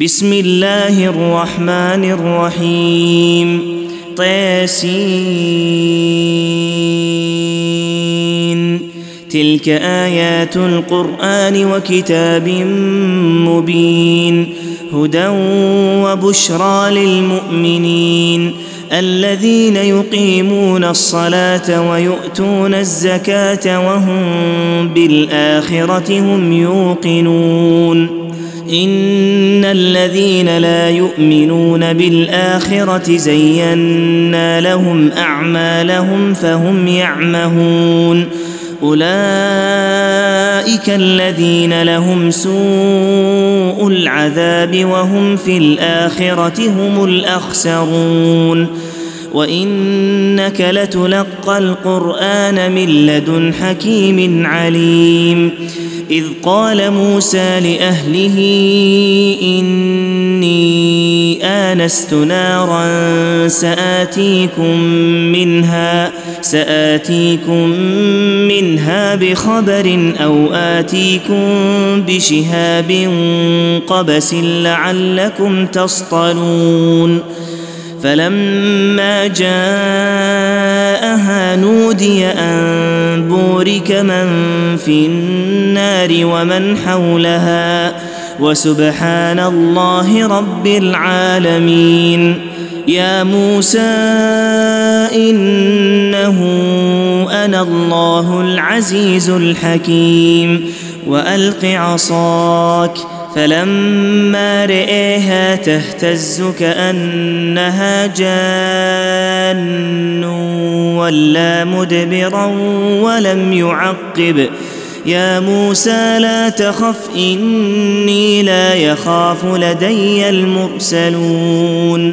بسم الله الرحمن الرحيم طيسين تلك ايات القران وكتاب مبين هدى وبشرى للمؤمنين الذين يقيمون الصلاه ويؤتون الزكاه وهم بالاخره هم يوقنون ان الذين لا يؤمنون بالاخره زينا لهم اعمالهم فهم يعمهون اولئك الذين لهم سوء العذاب وهم في الاخره هم الاخسرون وإنك لتلقى القرآن من لدن حكيم عليم. إذ قال موسى لأهله إني آنست نارا سآتيكم منها سآتيكم منها بخبر أو آتيكم بشهاب قبس لعلكم تصطلون. فلما جاءها نودي أن بورك من في النار ومن حولها وسبحان الله رب العالمين. يا موسى إنه أنا الله العزيز الحكيم. وألق عصاك فلما رئيها تهتز كأنها جان ولا مدبرا ولم يعقب. يا موسى لا تخف إني لا يخاف لدي المرسلون.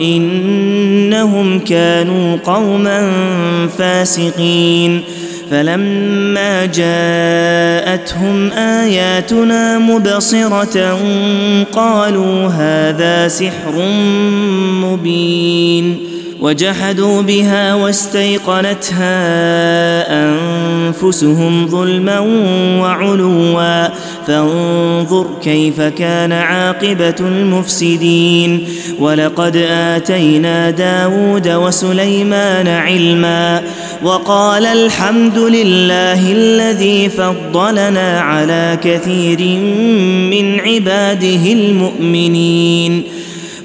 إنهم كانوا قوما فاسقين. فلما جاءتهم آياتنا مبصرة قالوا هذا سحر مبين. وجحدوا بها واستيقنتها أنفسهم ظلما وعلوا. فانظر كيف كان عاقبة المفسدين. ولقد آتينا داود وسليمان علما. وقال الحمد لله الذي فضلنا على كثير من عباده المؤمنين.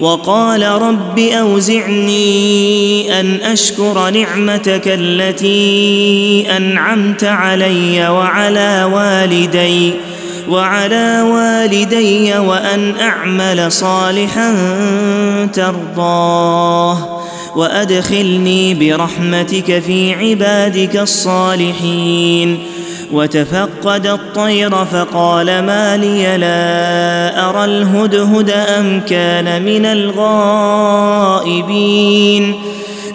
وقال رب أوزعني أن أشكر نعمتك التي أنعمت علي وعلى والدي وعلى والدي وأن أعمل صالحا ترضاه. وأدخلني برحمتك في عبادك الصالحين. وتفقد الطير فقال ما لي لا أرى الهدهد أم كان من الغائبين.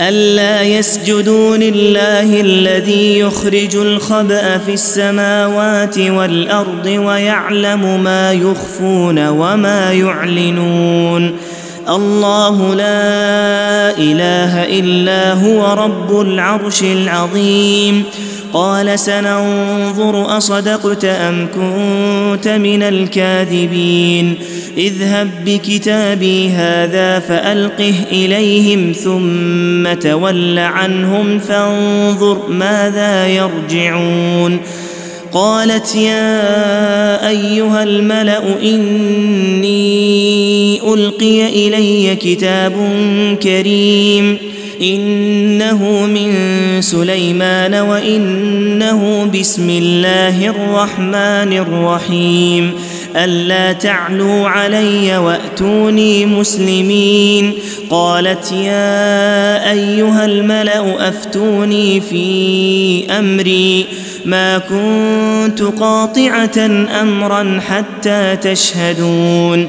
ألا يسجدوا لله الذي يخرج الخبأ في السماوات والأرض ويعلم ما يخفون وما يعلنون الله لا إله إلا هو رب العرش العظيم قال سننظر أصدقت أم كنت من الكاذبين. اذهب بكتابي هذا فألقه إليهم ثم تول عنهم فانظر ماذا يرجعون. قالت يا أيها الملأ إني ألقي إلي كتاب كريم. إنه من سليمان وإنه بسم الله الرحمن الرحيم. ألا تعلوا علي وأتوني مسلمين. قالت يا أيها الملأ أفتوني في أمري. ما كنت قاطعة أمرا حتى تشهدون.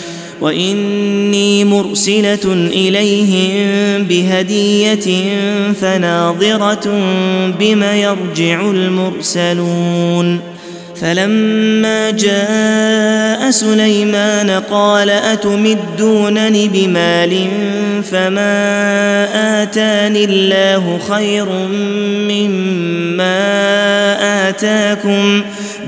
وإني مرسلة إليهم بهدية فناظرة بم يرجع المرسلون. فلما جاء سليمان قال أتمدونني بمال فما آتاني الله خير مما آتاكم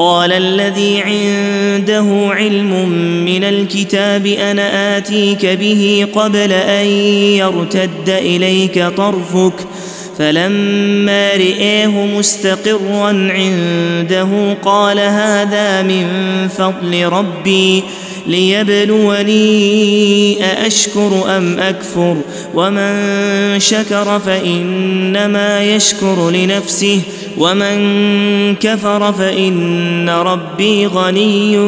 قال الذي عنده علم من الكتاب أنا آتيك به قبل أن يرتد إليك طرفك فلما رئاه مستقرا عنده قال هذا من فضل ربي ليبلوني أأشكر أم أكفر ومن شكر فإنما يشكر لنفسه ومن كفر فإن ربي غني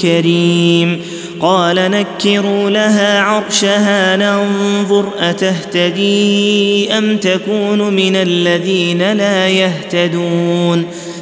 كريم قال نكروا لها عرشها ننظر أتهتدي أم تكون من الذين لا يهتدون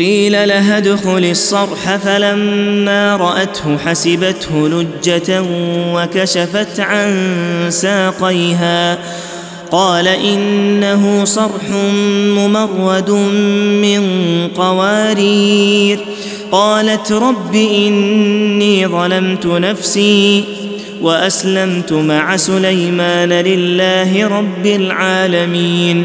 قيل لها ادخل الصرح فلما رأته حسبته لجة وكشفت عن ساقيها. قال إنه صرح ممرد من قوارير. قالت رب إني ظلمت نفسي وأسلمت مع سليمان لله رب العالمين.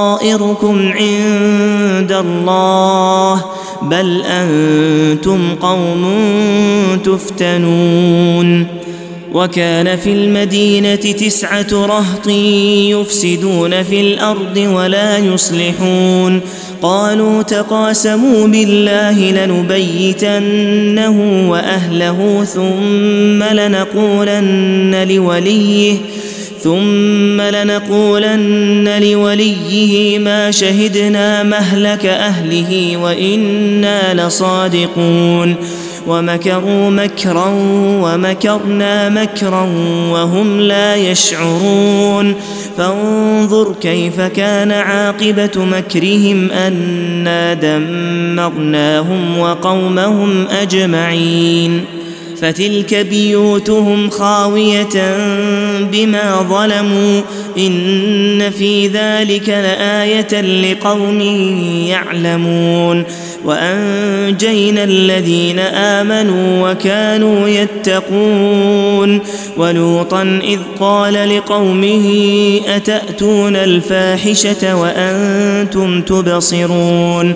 طائركم عند الله بل أنتم قوم تفتنون وكان في المدينة تسعة رهط يفسدون في الأرض ولا يصلحون قالوا تقاسموا بالله لنبيتنه وأهله ثم لنقولن لوليه ثم لنقولن لوليه ما شهدنا مهلك أهله وإنا لصادقون ومكروا مكرا ومكرنا مكرا وهم لا يشعرون فانظر كيف كان عاقبة مكرهم أنا دمرناهم وقومهم أجمعين فتلك بيوتهم خاوية بما ظلموا إن في ذلك لآية لقوم يعلمون وأنجينا الذين آمنوا وكانوا يتقون ولوطا إذ قال لقومه أتأتون الفاحشة وأنتم تبصرون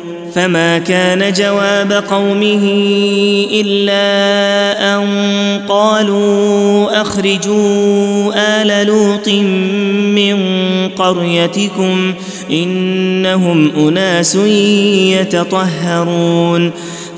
فما كان جواب قومه إلا أن قالوا أخرجوا آل لوط من قريتكم إنهم أناس يتطهرون.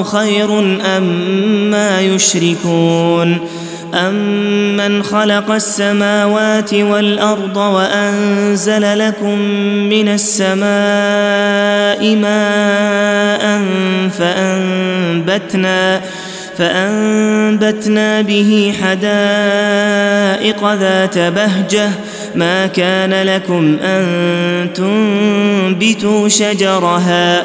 الله خير أم ما يشركون أمن خلق السماوات والأرض وأنزل لكم من السماء ماء فأنبتنا فأنبتنا به حدائق ذات بهجة. ما كان لكم أن تنبتوا شجرها.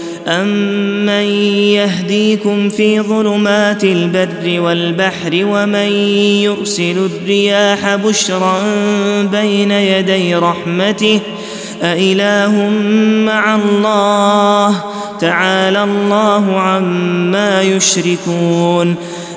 امن يهديكم في ظلمات البر والبحر ومن يرسل الرياح بشرا بين يدي رحمته أإله مع الله تعالى الله عما يشركون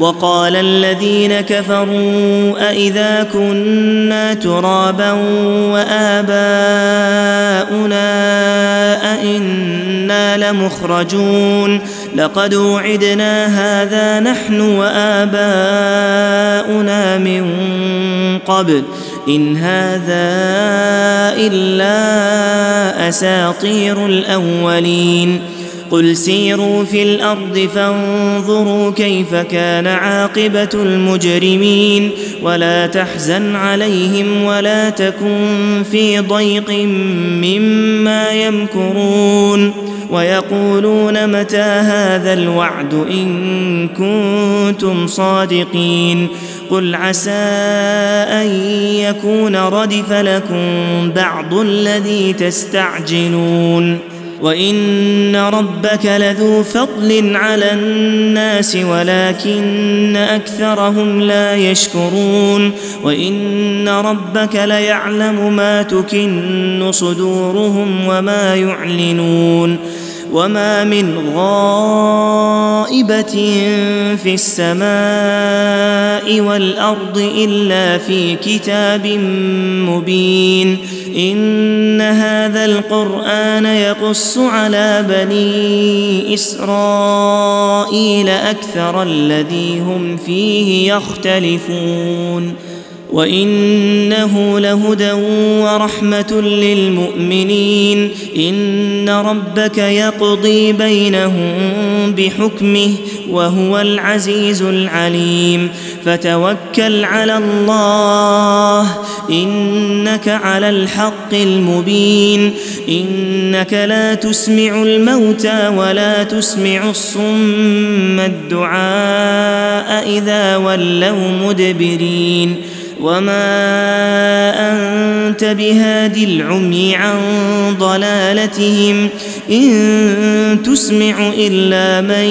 وقال الذين كفروا أإذا كنا ترابا وآباؤنا أئنا لمخرجون لقد وعدنا هذا نحن وآباؤنا من قبل إن هذا إلا أساطير الأولين قل سيروا في الأرض فانظروا كيف كان عاقبة المجرمين ولا تحزن عليهم ولا تكن في ضيق مما يمكرون ويقولون متى هذا الوعد إن كنتم صادقين قل عسى أن يكون ردف لكم بعض الذي تستعجلون وان ربك لذو فضل على الناس ولكن اكثرهم لا يشكرون وان ربك ليعلم ما تكن صدورهم وما يعلنون وما من غائبه في السماء والارض الا في كتاب مبين إن هذا القرآن يقص على بني إسرائيل أكثر الذي هم فيه يختلفون. وانه لهدى ورحمه للمؤمنين ان ربك يقضي بينهم بحكمه وهو العزيز العليم فتوكل على الله انك على الحق المبين انك لا تسمع الموتى ولا تسمع الصم الدعاء اذا ولوا مدبرين وما انت بهاد العمي عن ضلالتهم ان تسمع الا من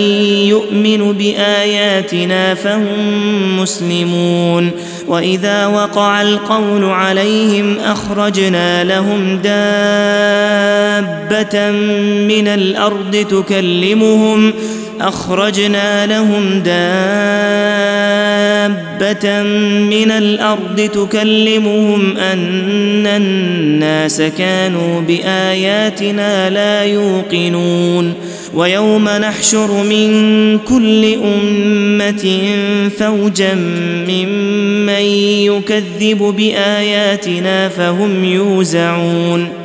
يؤمن باياتنا فهم مسلمون واذا وقع القول عليهم اخرجنا لهم دابه من الأرض تكلمهم أخرجنا لهم دابة من الأرض تكلمهم أن الناس كانوا بآياتنا لا يوقنون ويوم نحشر من كل أمة فوجا ممن يكذب بآياتنا فهم يوزعون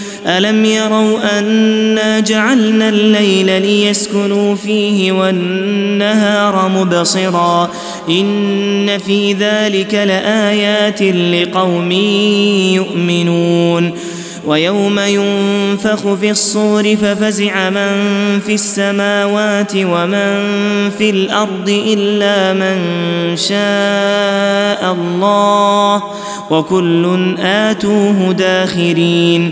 ألم يروا انا جعلنا الليل ليسكنوا فيه والنهار مبصرا إن في ذلك لآيات لقوم يؤمنون ويوم ينفخ في الصور ففزع من في السماوات ومن في الأرض إلا من شاء الله وكل آتوه داخرين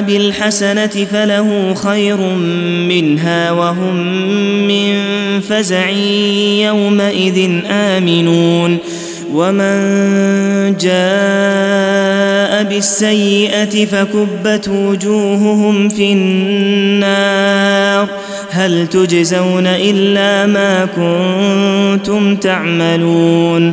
بالحسنة فله خير منها وهم من فزع يومئذ آمنون. ومن جاء بالسيئة فكبت وجوههم في النار. هل تجزون إلا ما كنتم تعملون؟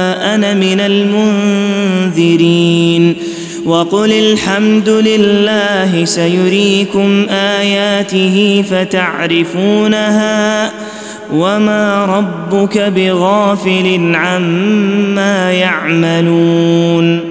أنا من المنذرين. وقل الحمد لله سيريكم آياته فتعرفونها وما ربك بغافل عما يعملون.